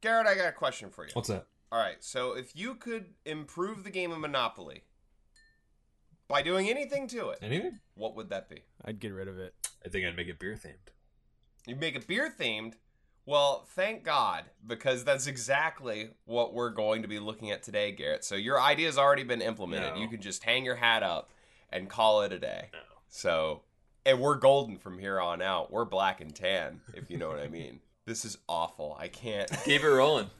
Garrett, I got a question for you. What's that? All right, so if you could improve the game of Monopoly by doing anything to it, Anything? what would that be? I'd get rid of it. I think I'd make it beer themed. You'd make it beer themed. Well, thank God, because that's exactly what we're going to be looking at today, Garrett. So your idea's already been implemented. No. You can just hang your hat up and call it a day. No. So, and we're golden from here on out. We're black and tan, if you know what I mean. This is awful. I can't. Keep it rolling.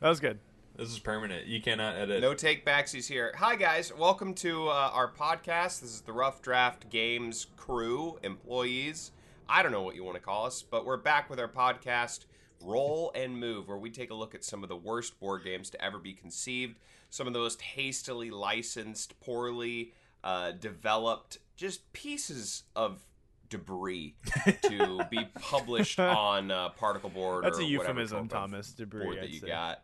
That was good. This is permanent. You cannot edit. No take backsies here. Hi guys, welcome to uh, our podcast. This is the Rough Draft Games crew, employees. I don't know what you want to call us, but we're back with our podcast, Roll and Move, where we take a look at some of the worst board games to ever be conceived, some of the most hastily licensed, poorly uh, developed, just pieces of debris to be published on uh, particle board. That's or a whatever euphemism, Thomas. Debris. board that I'd you say. got.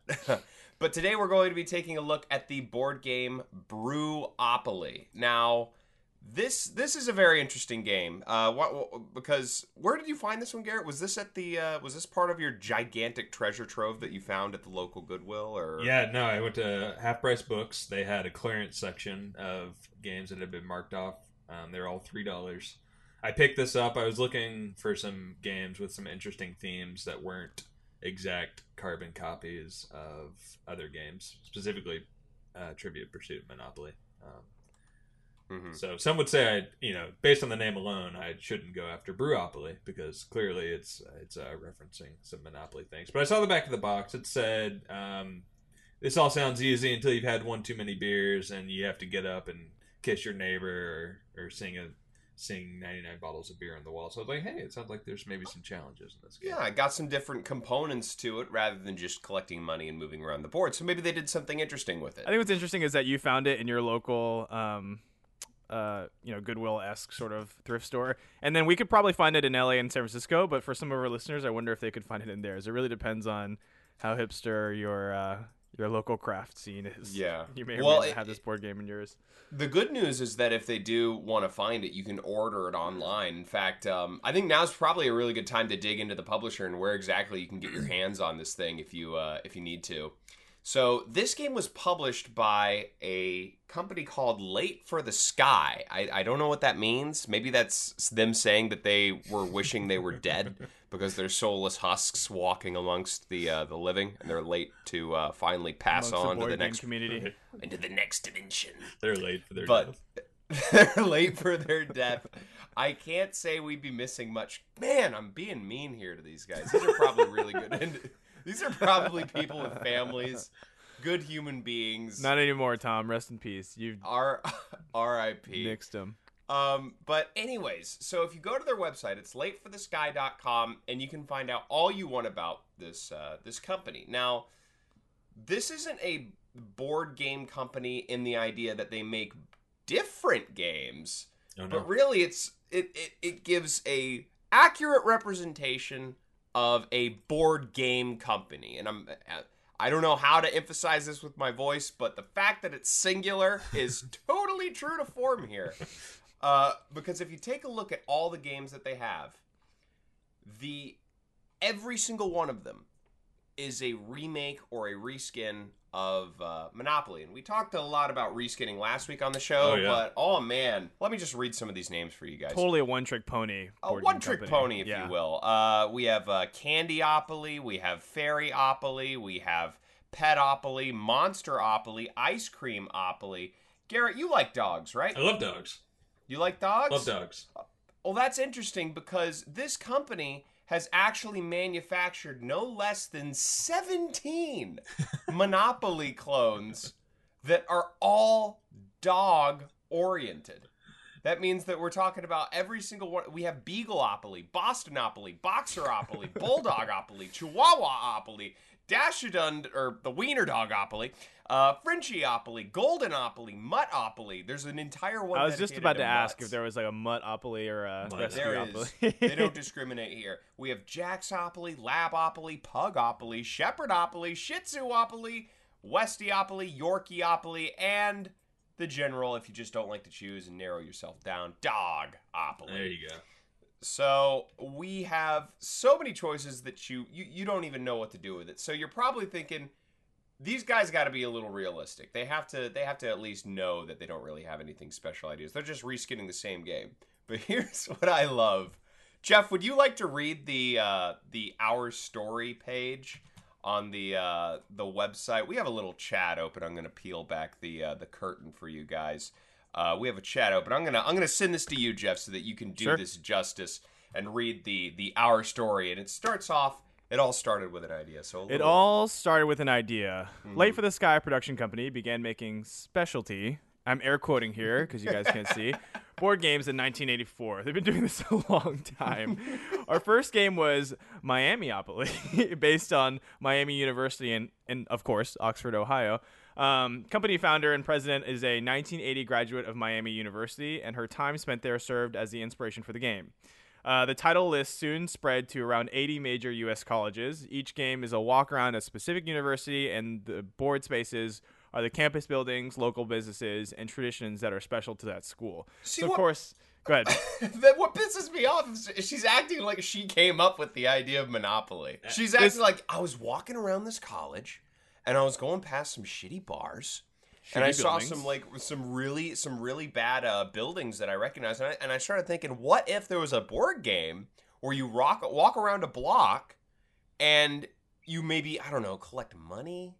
but today we're going to be taking a look at the board game Brewopoly. Now, this this is a very interesting game. Uh, what, what- because where did you find this one, Garrett? Was this at the uh, was this part of your gigantic treasure trove that you found at the local Goodwill? Or Yeah, no, I went to Half Price Books. They had a clearance section of games that had been marked off. Um, they're all three dollars. I picked this up. I was looking for some games with some interesting themes that weren't exact carbon copies of other games, specifically uh, Trivia Pursuit, Monopoly. Um, Mhm. So some would say, I, you know, based on the name alone, I shouldn't go after Brewopoly because clearly it's it's uh, referencing some Monopoly things. But I saw the back of the box. It said, um, "This all sounds easy until you've had one too many beers and you have to get up and kiss your neighbor or, or sing a sing 99 bottles of beer on the wall." So I was like, "Hey, it sounds like there's maybe some challenges in this game." yeah, I got some different components to it rather than just collecting money and moving around the board. So maybe they did something interesting with it. I think what's interesting is that you found it in your local, um, uh, you know, Goodwill esque sort of thrift store, and then we could probably find it in LA and San Francisco. But for some of our listeners, I wonder if they could find it in theirs. It really depends on how hipster your uh, your local craft scene is. Yeah. you may Well, it- have this board game in yours. The good news is that if they do want to find it, you can order it online. In fact, um, I think now's probably a really good time to dig into the publisher and where exactly you can get your hands on this thing if you uh, if you need to. So this game was published by a company called Late for the Sky. I, I don't know what that means. Maybe that's them saying that they were wishing they were dead because they're soulless husks walking amongst the uh, the living, and they're late to uh, finally pass amongst on to the next community. into the next dimension They're late for their but death. they're late for their death. I can't say we'd be missing much. Man, I'm being mean here to these guys. These are probably really good. And these are probably people with families, good human beings. Not anymore, Tom. Rest in peace. You've R R.I.P. nixed him. Um, but anyways, so if you go to their website, it's lateforthesky.com, and you can find out all you want about this uh, this company. Now, this isn't a board game company in the idea that they make different games, Oh, no. but really it's it, it it gives a accurate representation of a board game company, and I'm. I don't know how to emphasize this with my voice, but the fact that it's singular is totally true to form here. Uh, because if you take a look at all the games that they have, the every single one of them is a remake or a reskin of uh, Monopoly, and we talked a lot about reskinning last week on the show. Oh, yeah. But oh man, let me just read some of these names for you guys. Totally a one-trick pony. A one-trick pony, if Yeah. you will. Uh, we have uh, Candyopoly, we have Fairyopoly, we have Petopoly, Monsteropoly, Ice Creamopoly. Garrett, you like dogs, right? I love dogs. You like dogs? Love dogs. Well, that's interesting because this company has actually manufactured no less than 17 Monopoly clones that are all dog oriented. That means that we're talking about every single one. We have Beagleopoly, Bostonopoly, Boxeropoly, Bulldogopoly, Chihuahuaopoly, Dashadund, or the Wiener Dogopoly, uh, Frenchiopoly, Goldenopoly, Muttopoly. There's an entire one. I was just about to to ask if there was like a Muttopoly or a Mutt. There is. Rescueopoly. they don't discriminate here. We have Jaxopoly, Labopoly, Pugopoly, Shepherdopoly, Shih Tzuopoly, Westiopoly, Yorkiopoly, and the general, if you just don't like to choose and narrow yourself down, Dogopoly. There you go. So we have so many choices that you, you you don't even know what to do with it. So you're probably thinking these guys got to be a little realistic. They have to they have to at least know that they don't really have anything special ideas. They're just reskinning the same game. But here's what I love. Jeff, would you like to read the uh, the our story page on the uh, the website? We have a little chat open. I'm going to peel back the uh, the curtain for you guys. Uh, we have a chat open. I'm gonna I'm gonna send this to you, Jeff, so that you can do Sure. this justice and read the the our story. And it starts off. It all started with an idea. So a It all started with an idea. Mm-hmm. Late for the Sky production company began making specialty. I'm air quoting here because you guys can't see. Board games in 1984. They've been doing this a long time. Our first game was Miamiopoly, based on Miami University and, and of course, Oxford, Ohio. Um, company founder and president is a 1980 graduate of Miami University, and her time spent there served as the inspiration for the game. Uh, the title list soon spread to around 80 major U.S. colleges. Each game is a walk around a specific university, and the board spaces are the campus buildings, local businesses, and traditions that are special to that school. See, so, of what- course, go ahead. that what pisses me off is she's acting like she came up with the idea of monopoly. She's acting This- like I was walking around this college and I was going past some shitty bars and I Shitty saw some like some really some really bad uh, buildings that I recognized and I, and I started thinking what if there was a board game where you rock walk around a block and you maybe I don't know collect money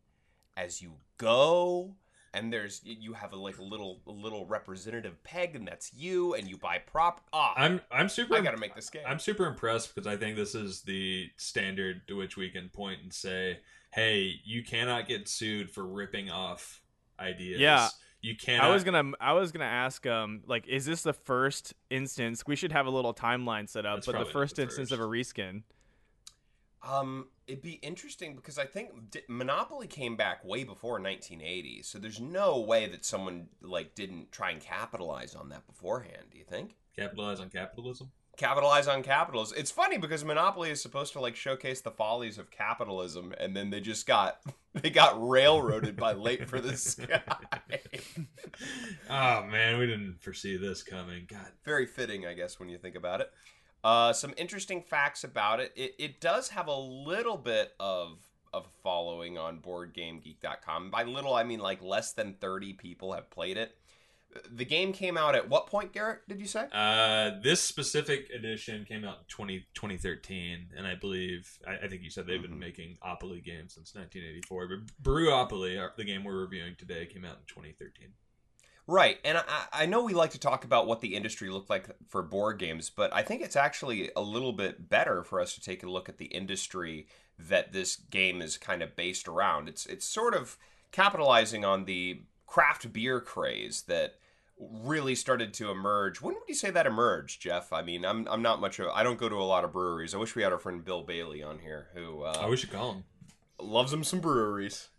as you go and there's you have a like a little a little representative peg and that's you and you buy prop ah I'm I'm super. I gotta make this game. I'm super impressed because I think this is the standard to which we can point and say, "Hey, you cannot get sued for ripping off ideas." Yeah. you can't. I was gonna, I was gonna ask, um, like, is this the first instance? We should have a little timeline set up, It's but the first the instance of a reskin. Um, it'd be interesting because I think Monopoly came back way before 1980, so there's no way that someone like didn't try and capitalize on that beforehand. Do you think? capitalize on capitalism. Capitalize on capitalism. It's funny because Monopoly is supposed to like showcase the follies of capitalism, and then they just got they got railroaded by Late for the Sky. oh man, we didn't foresee this coming. God, Very fitting, I guess, when you think about it. Uh, some interesting facts about it. it. It does have a little bit of of a following on BoardGameGeek.com. By little, I mean like less than 30 people have played it. The game came out at what point, Garrett, did you say? Uh, this specific edition came out in 20, 2013, and I believe I, I think you said they've been Mhm. making Opoly games since 1984. But Brewopoly, our- the game we're reviewing today, came out in 2013. Right, and I, I know we like to talk about what the industry looked like for board games, but I think it's actually a little bit better for us to take a look at the industry that this game is kind of based around. It's it's sort of capitalizing on the craft beer craze that really started to emerge. When would you say that emerged, Jeff? I mean, I'm I'm not much of I don't go to a lot of breweries. I wish we had our friend Bill Bailey on here who uh, oh, we should call him. loves him some breweries.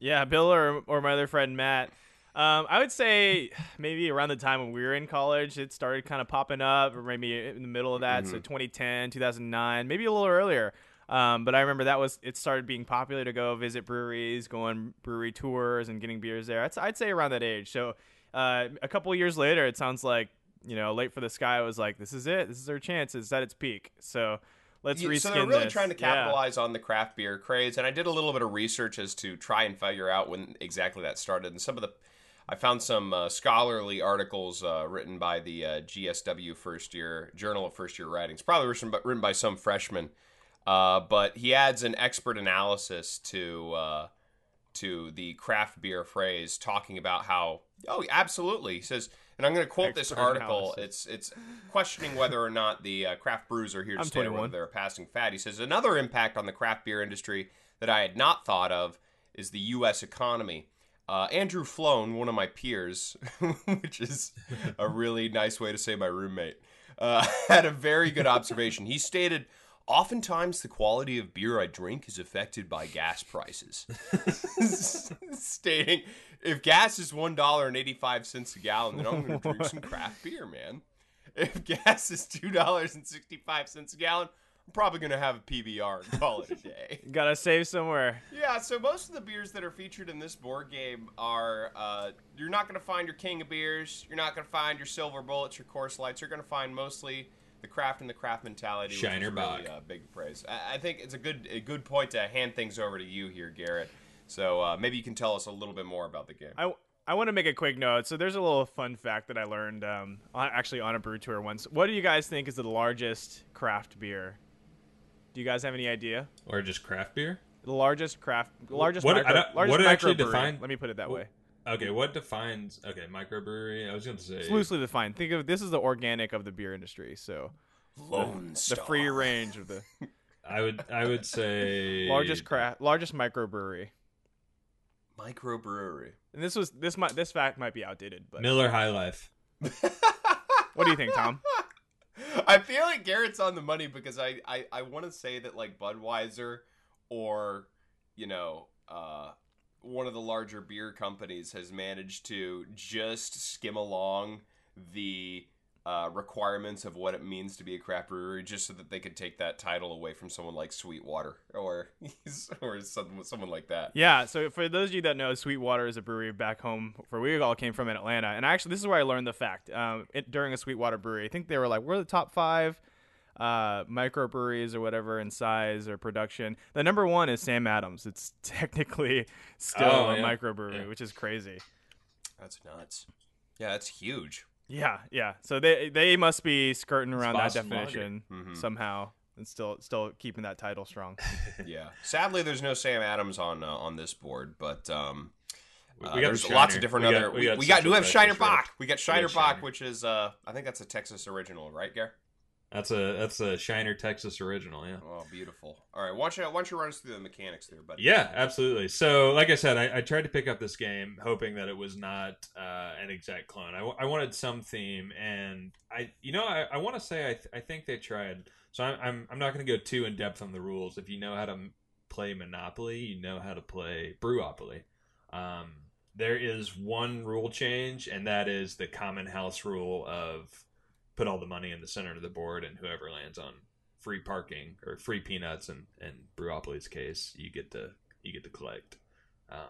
Yeah, Bill or or my other friend Matt. Um, I would say maybe around the time when we were in college, it started kind of popping up, or maybe in the middle of that, so 2010, 2009, maybe a little earlier. Um, but I remember that was it started being popular to go visit breweries, go on brewery tours, and getting beers there. I'd, I'd say around that age. So uh, a couple years later, it sounds like you know, late for the sky was like, this is it, this is our chance, it's at its peak. So let's Yeah, reskin so they're really this. trying to Yeah. capitalize on the craft beer craze, and I did a little bit of research as to try and figure out when exactly that started. And some of the, I found some uh, scholarly articles uh, written by the uh, GSW first year Journal of First Year Writings, probably written by, written by some freshman. Uh, but he adds an expert analysis to uh, to the craft beer phrase, talking about how oh, absolutely. He says, and I'm going to quote this article. analysis. It's it's questioning whether or not the uh, craft brews are here to I'm stay, or 21. whether they're a passing fad. He says another impact on the craft beer industry that I had not thought of is the U.S. economy. Uh, Andrew Flown, one of my peers, which is a really nice way to say my roommate, uh, had a very good observation. He stated, "Oftentimes, the quality of beer I drink is affected by gas prices." Stating, "If gas is one dollar and eighty-five cents a gallon, then I'm going to drink some craft beer, man. If gas is two dollars and sixty-five cents a gallon." I'm probably gonna have a PBR and call it a day. Gotta save somewhere. Yeah, so most of the beers that are featured in this board game are uh, you're not going to find your king of beers, you're not going to find your silver bullets, your Coors Lights. You're going to find mostly the craft and the craft mentality. which Shiner is really, uh, big praise. I, I think it's a good a good point to hand things over to you here, Garrett. So uh, maybe you can tell us a little bit more about the game. I, I want to make a quick note. So there's a little fun fact that I learned um, on, actually on a brew tour once. What do you guys think is the largest craft beer? Do you guys have any idea? Or just craft beer? The largest craft, largest What- micro, largest what actually microbrewery. define- Let me put it that way. Okay, what defines okay microbrewery? I was going to say It's loosely defined. Think of this is the organic of the beer industry. So Lone the Star. free range of the I would I would say largest craft, largest microbrewery. microbrewery. And this was this might this fact might be outdated, but Miller High Life. what do you think, Tom? I feel like Garrett's on the money because I I, I want to say that like Budweiser or you know uh, one of the larger beer companies has managed to just skim along the uh, requirements of what it means to be a craft brewery just so that they could take that title away from someone like Sweetwater or or someone someone like that. Yeah, so for those of you that know, Sweetwater is a brewery back home where we all came from in Atlanta. And actually, this is where I learned the fact. Um, it, during a Sweetwater brewery, I think they were like, we're the top five uh, microbreweries or whatever in size or production. The number one is Sam Adams. It's technically still Oh, a yeah. microbrewery, Yeah. which is crazy. That's nuts. Yeah, that's huge. Yeah, yeah. So they they must be skirting around that Boston Lager. definition Mhm. somehow and still still keeping that title strong. Yeah. Sadly, there's no Sam Adams on uh, on this board, but um, We- uh, we got there's the lots of Shiner. different We got- other. we We, got we got. Do have Shiner Bock. We got Shiner Bock, which is uh, I think that's a Texas original, right, Gar? That's a that's a Shiner Texas original, yeah. Oh, beautiful. All right, why don't you why don't you run us through the mechanics there, buddy? Yeah, absolutely. So, like I said, I, I tried to pick up this game hoping that it was not uh, an exact clone. I, w- I wanted some theme, and I, you know, I, I want to say I, th- I think they tried. So I'm I'm, I'm not going to go too in depth on the rules. If you know how to m- play Monopoly, you know how to play Brewopoly. Um, there is one rule change, and that is the common house rule of put all the money in the center of the board, and whoever lands on free parking or free peanuts in in Brewopoly's case, you get to you get to collect um,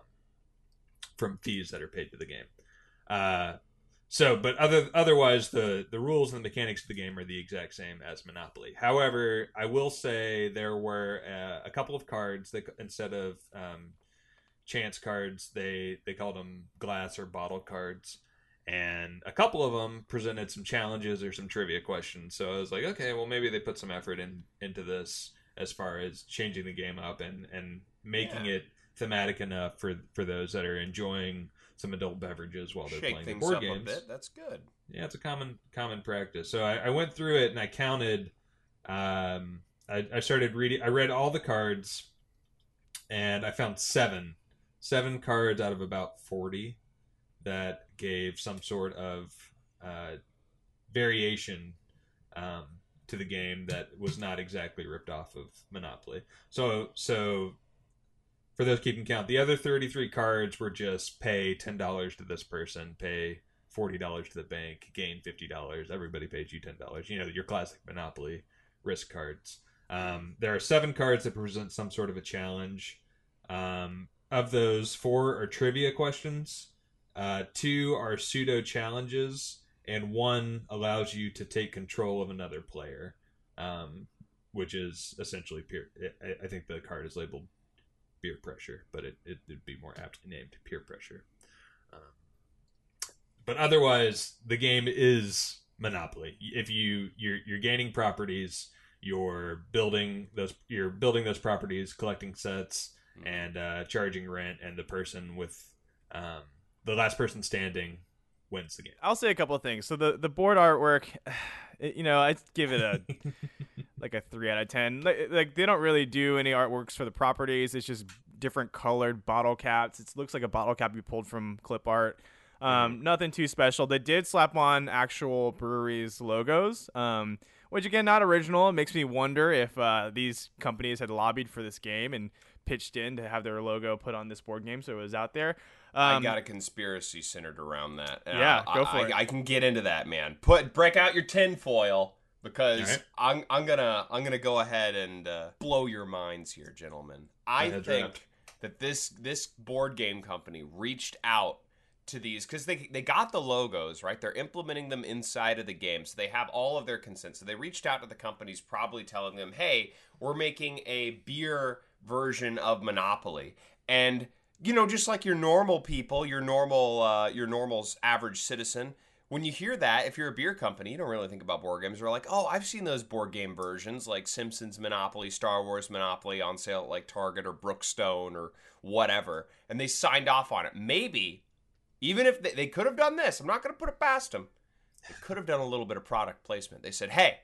from fees that are paid to the game. Uh, so, but other otherwise, the the rules and the mechanics of the game are the exact same as Monopoly. However, I will say there were uh, a couple of cards that instead of um, chance cards, they they called them glass or bottle cards. And a couple of them presented some challenges or some trivia questions. So I was like, okay, well maybe they put some effort in into this as far as changing the game up and and making Yeah. it thematic enough for for those that are enjoying some adult beverages while they're Shake playing the board up games. a bit. That's good. Yeah, it's a common common practice. So I, I went through it and I counted. Um, I, I started reading. I read all the cards, and I found seven, seven cards out of about forty that gave some sort of uh, variation um, to the game that was not exactly ripped off of Monopoly. So so for those keeping count, the other 33 cards were just pay $10 to this person, pay $40 to the bank, gain $50. Everybody pays you $10. You know, your classic Monopoly risk cards. Um, there are seven cards that present some sort of a challenge. Um, of those, four are trivia questions, uh, two are pseudo challenges, and one allows you to take control of another player, um, which is essentially peer. I- I think the card is labeled peer pressure, but it, it would be more aptly named peer pressure. Um, but otherwise, the game is Monopoly. If you you're you're gaining properties, you're building those you're building those properties, collecting sets, and uh, charging rent, and the person with um, the last person standing wins the game. I'll say a couple of things. So the the board artwork, it- you know, I give it a like a three out of ten. Like, like they don't really do any artworks for the properties. It's just different colored bottle caps. It looks like a bottle cap you pulled from clip art. Um, Nothing too special. They did slap on actual breweries logos, um, which again not original. It makes me wonder if uh, these companies had lobbied for this game and pitched in to have their logo put on this board game, so it was out there. I Um, got a conspiracy centered around that. And Yeah, I- go for I, it. I can get into that, man. Put break out your tinfoil because right. I'm I'm gonna I'm gonna go ahead and uh, blow your minds here, gentlemen. I think that this this board game company reached out to these because they they got the logos right. They're implementing them inside of the game, so they have all of their consent. So they reached out to the companies, probably telling them, "Hey, we're making a beer version of Monopoly," and you know, just like your normal people, your normal uh, your normal's average citizen. When you hear that, if you're a beer company, you don't really think about board games. You're like, oh, I've seen those board game versions like Simpsons Monopoly, Star Wars Monopoly on sale at like Target or Brookstone or whatever. And they signed off on it. Maybe even if they, they could have done this, I'm not going to put it past them. They could have done a little bit of product placement. They said, hey,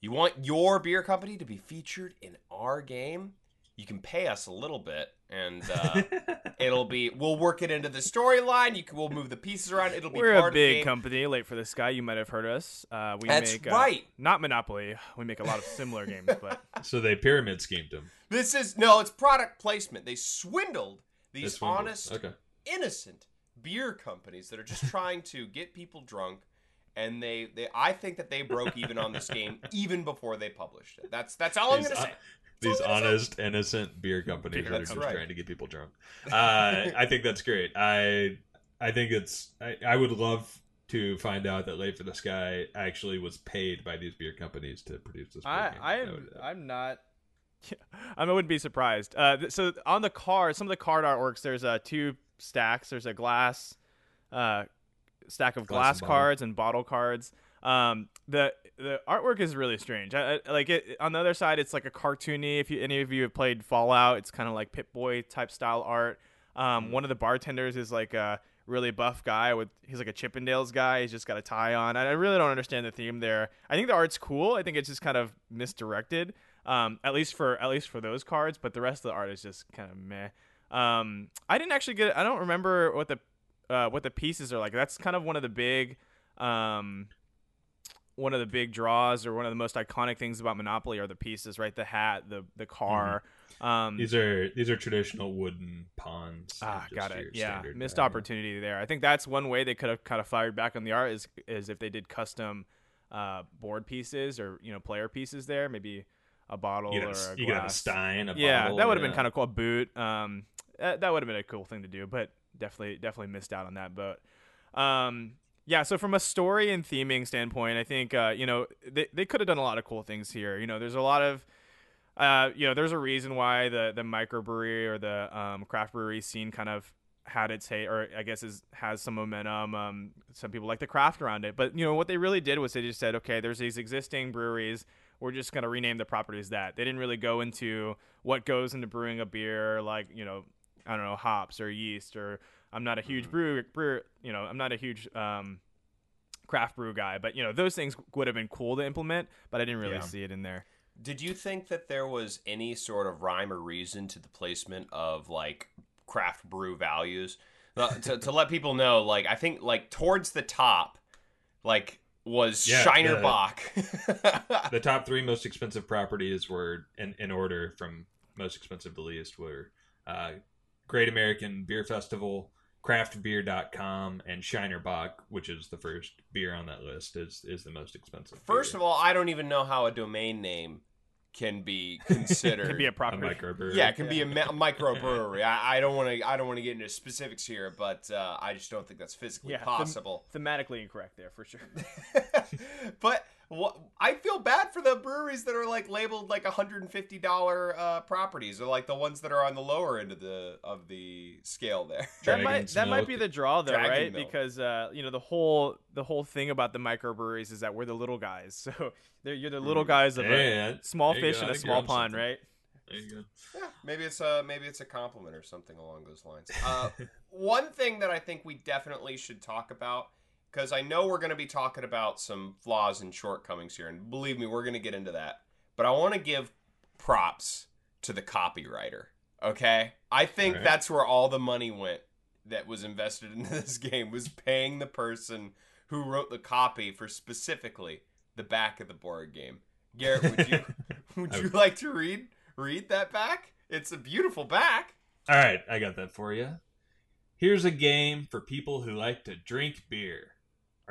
you want your beer company to be featured in our game? You can pay us a little bit, and uh, it'll be. We'll work it into the storyline. You can. We'll move the pieces around. It'll be. We're part a of the big company, late for this guy. You might have heard us. Uh, we That's make uh, right. not Monopoly. We make a lot of similar games, but So they pyramid schemed him. This is no. It's product placement. They swindled They these swindled. honest, Okay. innocent beer companies that are just trying to get people drunk. And they, they, I think that they broke even on this game even before they published it. That's that's all I'm gonna uh, say. These all I'm gonna say. honest, innocent beer companies Beer that are just right. trying to get people drunk. Uh, I think that's great. I I think it's. I, I would love to find out that Late for the Sky actually was paid by these beer companies to produce this. I. I am, would- I'm not. I wouldn't be surprised. Uh, th- so on the card, some of the card artworks, there's uh, two stacks. There's a glass uh, stack of Glass glass, and cards and bottle cards. Um, the the artwork is really strange. I, I, like it on the other side, it's like a cartoony. If you any of you have played Fallout, it's kind of like Pip Boy type style art. Um, Mm. One of the bartenders is like a really buff guy with he's like a Chippendales guy. He's just got a tie on. And I really don't understand the theme there. I think the art's cool. I think it's just kind of misdirected. Um, at least for at least for those cards, but the rest of the art is just kind of meh. Um, I didn't actually get. I don't remember what the uh, what the pieces are like. That's kind of one of the big. Um, one of the big draws or one of the most iconic things about Monopoly are the pieces, right? The hat, the the car. Um, These are these are traditional wooden pawns. Ah, got it. Yeah, missed opportunity there. I think that's one way they could have kind of fired back on the art is is if they did custom uh, board pieces or you know player pieces there, maybe a bottle You or a you could have a stein. A yeah, bottle, that would have yeah. been kind of cool. A boot. Um, that, that would have been a cool thing to do, but definitely definitely missed out on that boat. Um, yeah, so from a story and theming standpoint, I think uh, you know they they could have done a lot of cool things here. You know, there's a lot of uh, you know, there's a reason why the the microbrewery or the um, craft brewery scene kind of had its hate, or I guess is has some momentum. Um, some people like the craft around it, but you know what they really did was they just said, okay, there's these existing breweries. We're just gonna rename the properties that. They didn't really go into what goes into brewing a beer, like you know, I don't know, hops or yeast or. I'm not a huge brew, brew, you know, I'm not a huge um, craft brew guy, but you know, those things would have been cool to implement, but I didn't really Yeah. see it in there. Did you think that there was any sort of rhyme or reason to the placement of like craft brew values? To, to let people know, like I think like towards the top, like was Yeah, Shiner the- Bock. the top three most expensive properties were in, in order from most expensive to least were uh, Great American Beer Festival, craftbeer.com, and Shiner Bock, which is the first beer on that list, is is the most expensive. First of all, I don't even know how a domain name can be considered. Could be a a property. microbrewery. yeah, it can be a, mi- a microbrewery. I, I don't want to. I don't want to get into specifics here, but uh, I just don't think that's physically Yeah, them- possible. Thematically incorrect there for sure. but what, I feel bad for the breweries that are like labeled like $150 uh, properties, or like the ones that are on the lower end of the of the scale there. that might that might be the draw though, Dragon right? Milk. Because uh, you know the whole the whole thing about the microbreweries is that we're the little guys, so they're, you're the little guys of a Yeah, small fish go. in a small pond, something. right? There you go. Yeah, maybe it's a maybe it's a compliment or something along those lines. Uh, one thing that I think we definitely should talk about because I know we're going to be talking about some flaws and shortcomings here, and believe me, we're going to get into that. But I want to give props to the copywriter. Okay, I think Alright. that's where all the money went that was invested into this game was paying the person who wrote the copy for specifically the back of the board game. Garrett, would you would you like to read read that back? It's a beautiful back. All right, I got that for you. Here's a game for people who like to drink beer.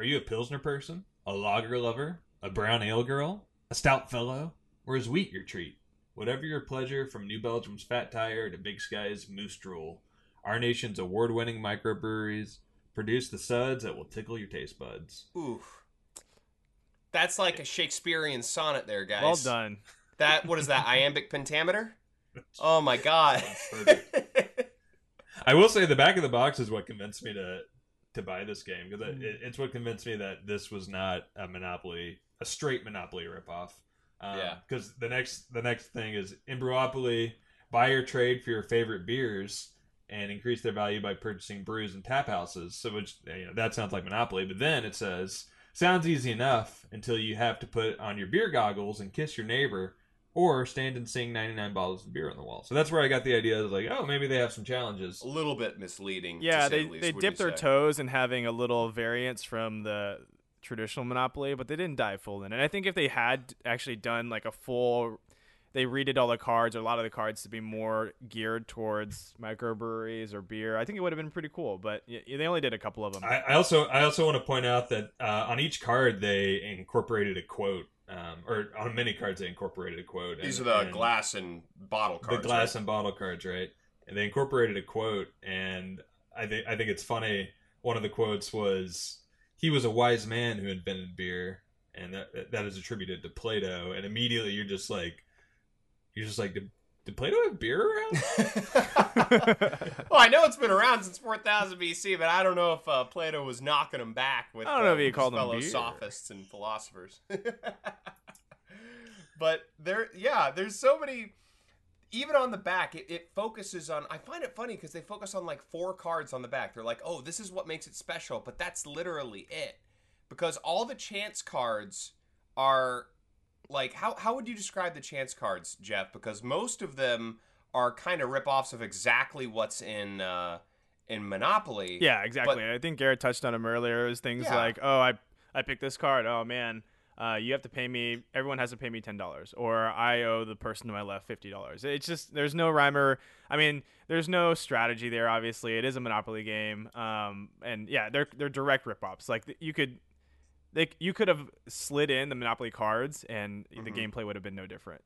Are you a Pilsner person? A lager lover? A brown ale girl? A stout fellow? Or is wheat your treat? Whatever your pleasure, from New Belgium's Fat Tire to Big Sky's Moose Drool, our nation's award winning microbreweries produce the suds that will tickle your taste buds. Oof. That's like a Shakespearean sonnet there, guys. Well done. That what is that? Iambic pentameter? Oh my god. I will say the back of the box is what convinced me to to buy this game because Mm. it, it's what convinced me that this was not a Monopoly, a straight Monopoly ripoff. Um, Yeah. Because the next the next thing is in Brewopoly, buy or trade for your favorite beers and increase their value by purchasing brews and tap houses. So which you know that sounds like Monopoly, but then it says sounds easy enough until you have to put on your beer goggles and kiss your neighbor. Or stand and sing 99 bottles of beer on the wall. So that's where I got the idea. I was like, oh, maybe they have some challenges. a little bit misleading. to Yeah, say they the least, they would dipped their say? toes in having a little variance from the traditional Monopoly, but they didn't dive full in. And I think if they had actually done like a full, they redid all the cards or a lot of the cards to be more geared towards microbreweries or beer. I think it would have been pretty cool. But y- they only did a couple of them. I, I also I also want to point out that uh, on each card they incorporated a quote, um, or on many cards they incorporated a quote. These are the and glass and bottle cards. the glass right? and bottle cards, right? And they incorporated a quote, and I think I think it's funny. One of the quotes was, "He was a wise man who invented beer," and that that is attributed to Plato. And immediately you're just like, you're just like, did, did Plato have beer around? well, I know it's been around since 4000 BC, but I don't know if uh, Plato was knocking them back with I don't know uh, if he his called them fellow beer. sophists and philosophers. but there, yeah, there's so many. Even on the back, it, it focuses on. I find it funny because they focus on like four cards on the back. They're like, "Oh, this is what makes it special," but that's literally it. Because all the chance cards are like how how would you describe the chance cards, Jeff? Because most of them are kind of rip-offs of exactly what's in uh, in Monopoly. yeah, exactly. I think Garrett touched on them earlier. It was things Yeah. like, oh, I I picked this card. Oh man. Uh, you have to pay me. Everyone has to pay me ten dollars, or I owe the person to my left fifty dollars. It's just there's no rhyme or I mean, there's no strategy there. Obviously, it is a Monopoly game, um, and yeah, they're they're direct rip-offs. Like you could, they you could have slid in the Monopoly cards, and the Mhm. gameplay would have been no different.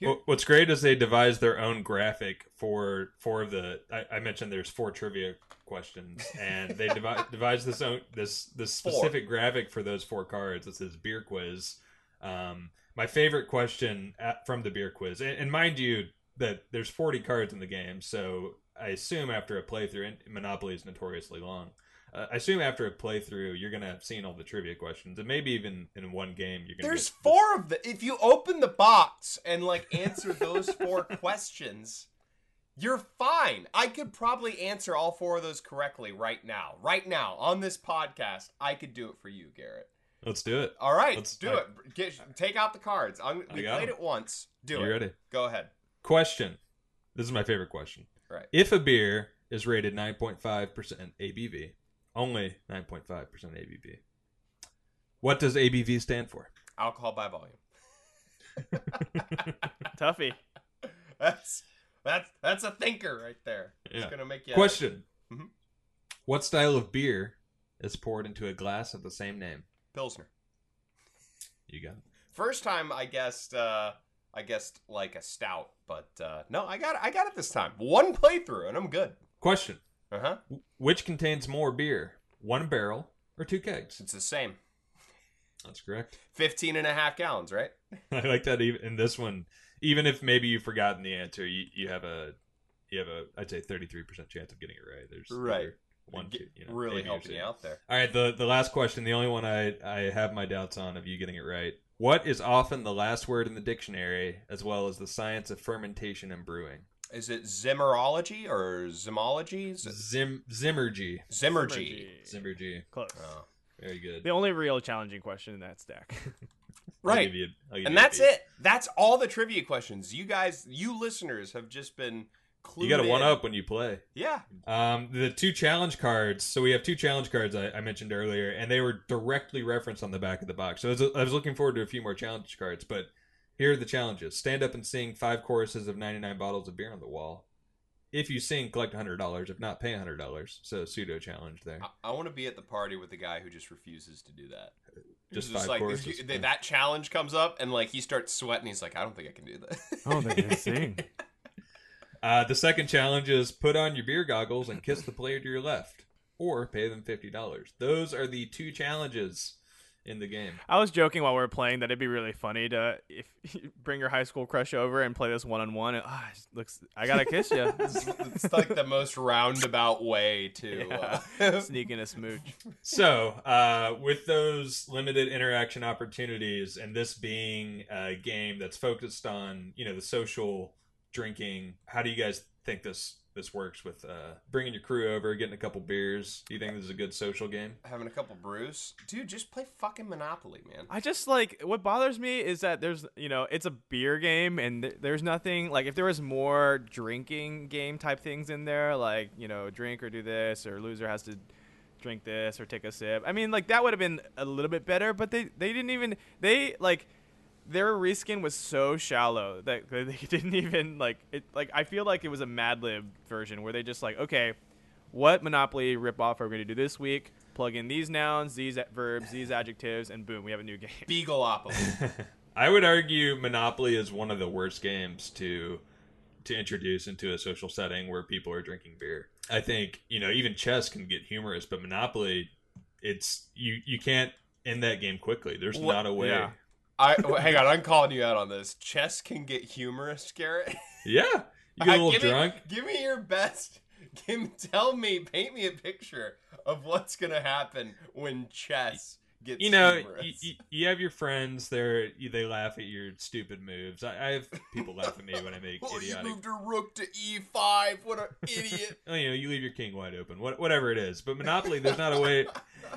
Here- Well, What's great is they devised their own graphic for four of the. I, I mentioned there's four trivia questions, and they devi- devised this own this this Four. specific graphic for those four cards. It says beer quiz. Um, my favorite question at, from the beer quiz, and, and mind you that there's 40 cards in the game, so I assume after a playthrough, Monopoly is notoriously long. Uh, I assume after a playthrough, you're gonna have seen all the trivia questions, and maybe even in one game, you're gonna. There's get- four of them. If you open the box and like answer those four questions, you're fine. I could probably answer all four of those correctly right now. Right now on this podcast, I could do it for you, Garrett. Let's do it. All right, Let's- do I- it. Get, take out the cards. I'm, we played played 'em. it once. Do you it. ready? Go ahead. Question. This is my favorite question. Right. If a beer is rated 9.5% ABV, only 9.5% ABV, what does ABV stand for? Alcohol by volume. Tuffy. That's that's that's a thinker right there. Yeah. It's gonna make you Question. Mhm. What style of beer is poured into a glass of the same name? Pilsner. You got it. First time I guessed uh I guessed like a stout, but uh no, I got it I got it this time. One playthrough and I'm good. Question. Uh-huh. Which contains more beer? One barrel or two kegs? It's the same. That's correct. 15 and a half gallons, right? I like that even in this one, even if maybe you've forgotten the answer, you, you have a you have a I'd say thirty three percent chance of getting it right. There's Right. one, Get- two, you know, really A, B, or helping you out there. All right, the the last question, the only one I I have my doubts on of you getting it right. What is often the last word in the dictionary, as well as the science of fermentation and brewing? Is it Zimmerology or Zymology? Z- Zim Zymurgy. Zymurgy. Zymurgy. Close. Oh. Very good. The only real challenging question in that stack. I'll Right. give you- I'll give And you that's it. That's all the trivia questions. You guys, you listeners have just been clued You got to one up when you play. Yeah. Um, the two challenge cards. So we have two challenge cards I, I mentioned earlier, and they were directly referenced on the back of the box. So I was, I was looking forward to a few more challenge cards, but here are the challenges: stand up and sing five choruses of ninety nine bottles of beer on the wall. If you sing, collect hundred dollars. If not, pay hundred dollars. So pseudo challenge there. I, I want to be at the party with the guy who just refuses to do that. Just He's five like choruses. th- that challenge comes up and like he starts sweating. He's like, I don't think I can do that. Oh, they can sing. Uh, the second challenge is put on your beer goggles and kiss the player to your left. or pay them fifty dollars. Those are the two challenges in the game. I was joking while we were playing that it'd be really funny to if bring your high school crush over and play this one on one. Ah, looks, I gotta kiss you. It's, it's like the most roundabout way to. Uh, Sneaking a smooch. So, uh, with those limited interaction opportunities, and this being a game that's focused on you know the social drinking, how do you guys think this this works with uh, bringing your crew over, getting a couple beers? Do you think this is a good social game? having a couple brews, dude. Just play fucking Monopoly, man. I just like what bothers me is that there's you know it's a beer game and th- there's nothing like if there was more drinking game type things in there like you know drink or do this or loser has to drink this or take a sip. I mean like that would have been a little bit better, but they they didn't even they like their reskin was so shallow that they didn't even like it like I feel like it was a Mad Lib version where they just like okay what Monopoly ripoff are we going to do this week? Plug in these nouns, these verbs, these adjectives, and boom, we have a new game. Beagleopoly. I would argue Monopoly is one of the worst games to to introduce into a social setting where people are drinking beer. I think you know even chess can get humorous, but Monopoly, it's you you can't end that game quickly. There's What- not a way. yeah. I well, hang on. I'm calling you out on this. Chess can get humorous, Garrett. Yeah, you get a little give drunk. Me, give me your best. Give tell me, paint me a picture of what's gonna happen when chess gets. you know, you, you, you have your friends. They're you, they laugh at your stupid moves. I, I have people laugh at me when I make Oh, you idiotic. moved a rook to e5. What an idiot! Oh, you know, you leave your king wide open. What, whatever it is, but Monopoly, there's not a way.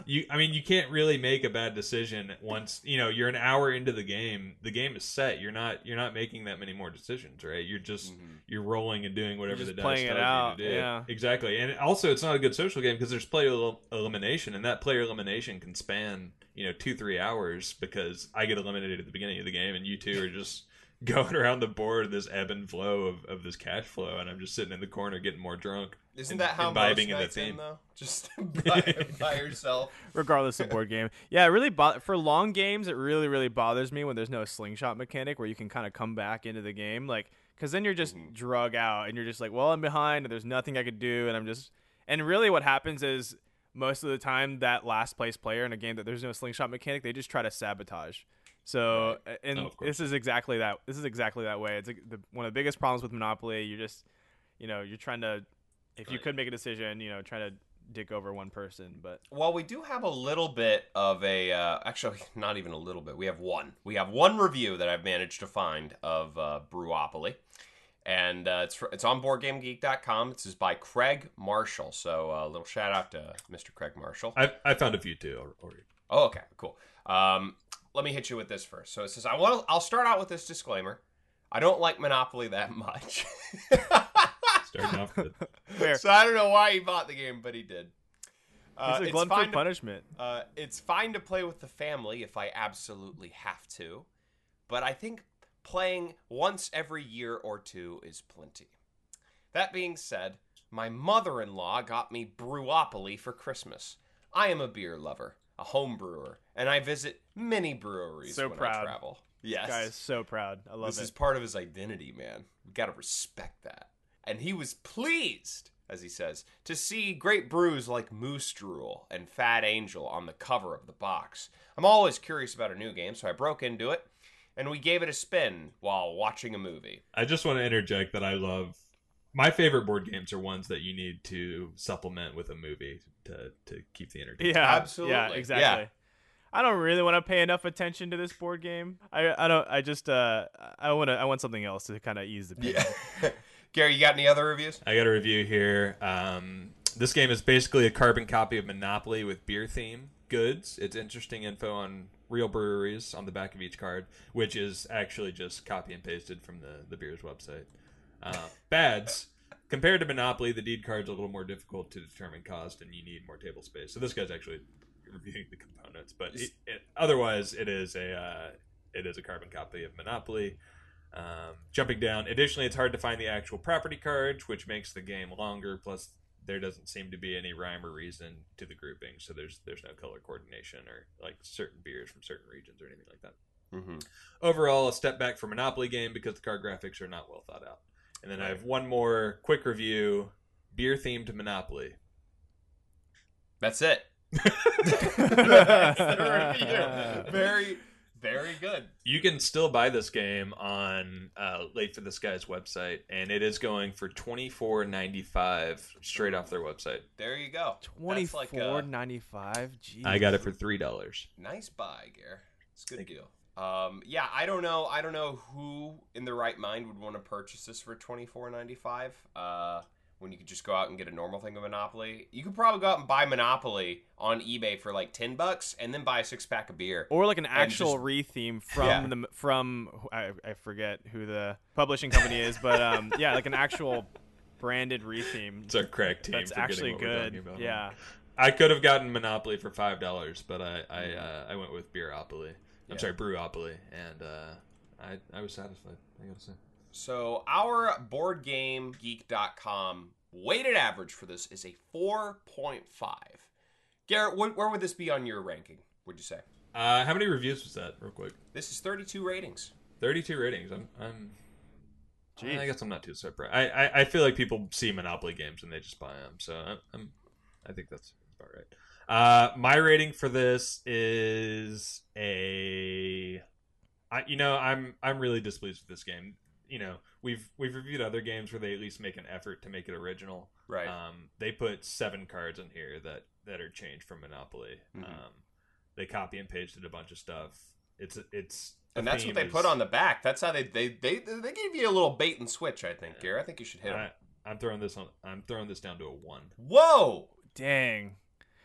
You, I mean, you can't really make a bad decision once you know you're an hour into the game. The game is set. You're not you're not making that many more decisions, right? You're just Mhm. you're rolling and doing whatever the dice playing it tells out, you to do. yeah. exactly. And also, it's not a good social game because there's player el- elimination, and that player elimination can span you know two three hours because I get eliminated at the beginning of the game, and you two are just going around the board this ebb and flow of, of this cash flow, and I'm just sitting in the corner getting more drunk. Isn't Im- that how imbibing most in the nights theme. end, though? Just by, by yourself. regardless of board game. Yeah, it really bo- for long games. It really really bothers me when there's no slingshot mechanic where you can kind of come back into the game, like because then you're just Mhm. drug out and you're just like, well, I'm behind and there's nothing I could do, and I'm just and really what happens is most of the time that last place player in a game that there's no slingshot mechanic, they just try to sabotage. So and Oh, this is exactly that. This is exactly that way. It's like the, one of the biggest problems with Monopoly. You're just, you know, you're trying to, if you could make a decision, you know, trying to dick over one person, but Well, we do have a little bit of a. Uh, actually, not even a little bit. We have one. We have one review that I've managed to find of uh, Brewopoly. And uh, it's fr- it's on BoardGameGeek.com. This is by Craig Marshall. So uh, a little shout out to Mr. Craig Marshall. I, I found a few too already. Oh, okay, cool. Um, let me hit you with this first. So it says, I want. I'll start out with this disclaimer. I don't like Monopoly that much. Starting off with Fair. so I don't know why he bought the game, but he did. Uh, it's a it's glutton fine for to- punishment. Uh, it's fine to play with the family if I absolutely have to, but I think playing once every year or two is plenty. That being said, my mother in law got me Brewopoly for Christmas. I am a beer lover, a home brewer, and I visit many breweries So when proud. I travel. Yes. Guy is so proud. I love it. this is part of his identity, man. We got to respect that. And he was pleased, as he says, to see great brews like Moose Drool and Fat Angel on the cover of the box. I'm always curious about a new game, so I broke into it, and we gave it a spin while watching a movie. I just want to interject that I love my favorite board games are ones that you need to supplement with a movie to to keep the entertainment. yeah, Absolutely. Yeah, exactly. I don't really want to pay enough attention to this board game. I, I don't. I just uh I want to. I want something else to kind of ease the pain. Yeah. Gary, you got any other reviews? I got a review here. Um, this game is basically a carbon copy of Monopoly with beer theme goods. It's interesting info on real breweries on the back of each card, which is actually just copy and pasted from the the beer's website. Uh, bads. Compared to Monopoly, the deed card's a little more difficult to determine cost, and you need more table space. So this guy's actually reviewing the components, but it, it, otherwise, it is a uh, it is a carbon copy of Monopoly. Um, jumping down. Additionally, it's hard to find the actual property cards, which makes the game longer. Plus, there doesn't seem to be any rhyme or reason to the grouping, so there's there's no color coordination or like certain beers from certain regions or anything like that. Mm-hmm. Overall, a step back for Monopoly game because the card graphics are not well thought out. And then I have one more quick review: beer themed Monopoly. That's it. That's. Very, very good. You can still buy this game on uh, Late for This Guy's website, and it is going for twenty four ninety five straight off their website. There you go. Twenty That's like four a ninety five. I got it for three dollars. nice buy, Gare. It's a good Thank deal. Um, yeah, I don't know. I don't know who in the right mind would want to purchase this for twenty four ninety five. Uh, when you could just go out and get a normal thing of Monopoly, you could probably go out and buy Monopoly on eBay for like ten bucks, and then buy a six pack of beer. or like an actual just- re-theme from Yeah. the from I, I forget who the publishing company is, but um yeah, like an actual branded re-theme. It's our crack team. That's actually what we're good. about. Yeah. I could have gotten Monopoly for five dollars, but I I, uh, I went with Beeropoly. I'm Yeah. sorry, Brewopoly, and uh, I I was satisfied. I gotta say. So our boardgamegeek.com weighted average for this is a 4.5. Garrett, wh- where would this be on your ranking, would you say? Uh, how many reviews was that, real quick? This is 32 ratings. Thirty-two ratings. I'm I'm. Jeez. I guess I'm not too surprised. I, I, I feel like people see Monopoly games and they just buy them, so I'm, I'm I think that's about right. Uh, my rating for this is a, I you know I'm I'm really displeased with this game. You know we've we've reviewed other games where they at least make an effort to make it original. Right. Um, they put seven cards in here that that are changed from Monopoly. Mhm. Um, they copy and pasted a bunch of stuff. It's it's and that's what theme they put on the back. That's how they they they, they gave you a little bait and switch, I think, Garrett. I think you should hit I, I'm throwing this on. I'm throwing this down to a one. Whoa! Dang.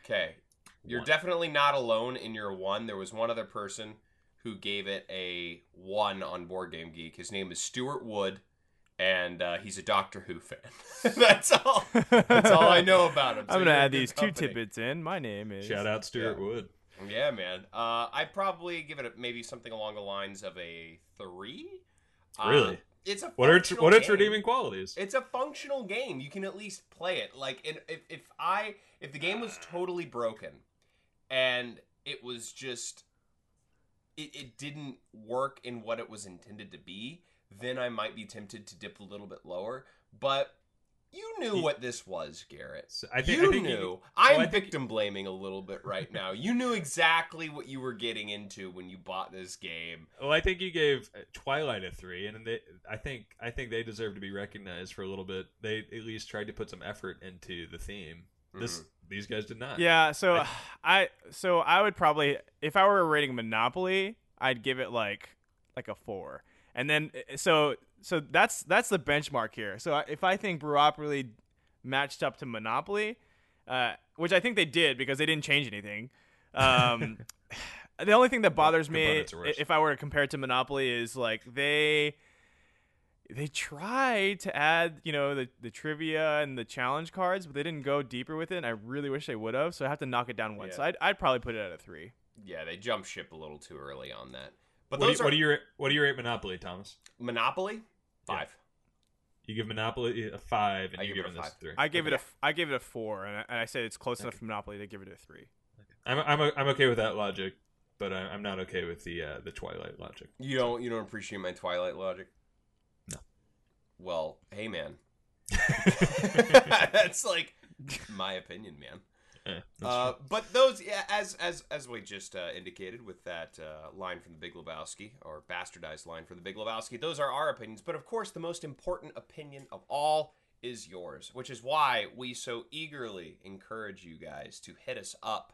Okay. You're One. definitely not alone in your one. There was one other person who gave it a one on Board Game Geek. His name is Stuart Wood, and uh, he's a Doctor Who fan. that's all. That's all I know about him. So I'm gonna add good these two company. tidbits in. My name is Shout out Stuart Yeah. Wood. Yeah, man. Uh, I'd probably give it a, maybe something along the lines of a three. Uh, Really? it's a What are its what are its game. redeeming qualities? It's a functional game. You can at least play it. Like, and if if I if the game was totally broken, and it was just it, it didn't work in what it was intended to be, then I might be tempted to dip a little bit lower. But you knew what this was, Garrett. So I think you I think knew. I I'm think- victim blaming a little bit right now. You knew exactly what you were getting into when you bought this game. well, I think you gave uh, Twilight a three, and they, I think I think they deserve to be recognized for a little bit. They at least tried to put some effort into the theme. This Mm-hmm. These guys did not. Yeah, so I- I so I would probably if I were rating Monopoly, I'd give it like like a 4. And then so so that's that's the benchmark here. So if I think Brewopoly matched up to Monopoly, uh, which I think they did because they didn't change anything. Um, the only thing that bothers me Components are worse. if I were to compare it to Monopoly is like they they tried to add, you know, the, the trivia and the challenge cards, but they didn't go deeper with it. And I really wish they would have. So I have to knock it down one. Yeah. So I'd, I'd probably put it at a three. Yeah, they jump ship a little too early on that. But What those you, are what do you what are you rate Monopoly, Thomas? Monopoly Yeah. five. You give Monopoly a five, and I you give it a this five. three. I gave it a Okay. gave it a four, and I, and I said it's close enough to Monopoly to give it a three. I'm I'm I'm okay with that logic, but I, I'm not okay with the uh, the Twilight logic. You don't you don't appreciate my Twilight logic? Well, hey man. That's like my opinion, man. That's Uh, but those, yeah, as as as we just uh, indicated with that uh, line from the Big Lebowski or bastardized line from the Big Lebowski, those are our opinions. But of course, the most important opinion of all is yours, which is why we so eagerly encourage you guys to hit us up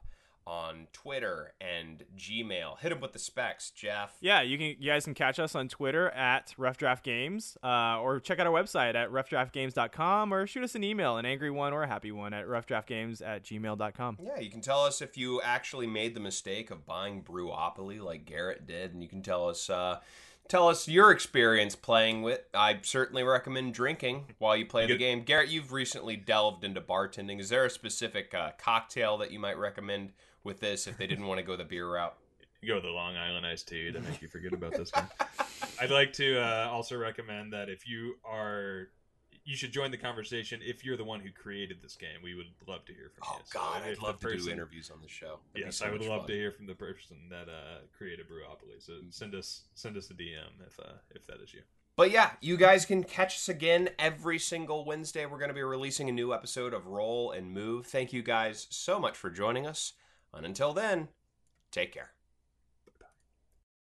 on Twitter and Gmail. Hit them with the specs, Jeff. Yeah, you can you guys can catch us on Twitter at Rough Draft Games, uh, or check out our website at roughdraftgames.com, or shoot us an email, an angry one or a happy one, at roughdraftgames at gmail.com. Yeah, you can tell us if you actually made the mistake of buying Brewopoly like Garrett did, and you can tell us uh, tell us your experience playing with. I certainly recommend drinking while you play You the get- game. Garrett, you've recently delved into bartending. Is there a specific uh, cocktail that you might recommend with this if they didn't want to go the beer route? You go the Long Island iced tea to make you forget about this guy. I'd like to uh, also recommend that if you are, you should join the conversation. If you're the one who created this game, we would love to hear from Oh you. So God, I'd love to do interviews on the show. That'd Yes, so I would love fun. to hear from the person that uh, created Brewopoly. So send us send us a DM if uh, if that is you. But yeah, you guys can catch us again every single Wednesday. We're going to be releasing a new episode of Roll and Move. Thank you guys so much for joining us. And until then, take care.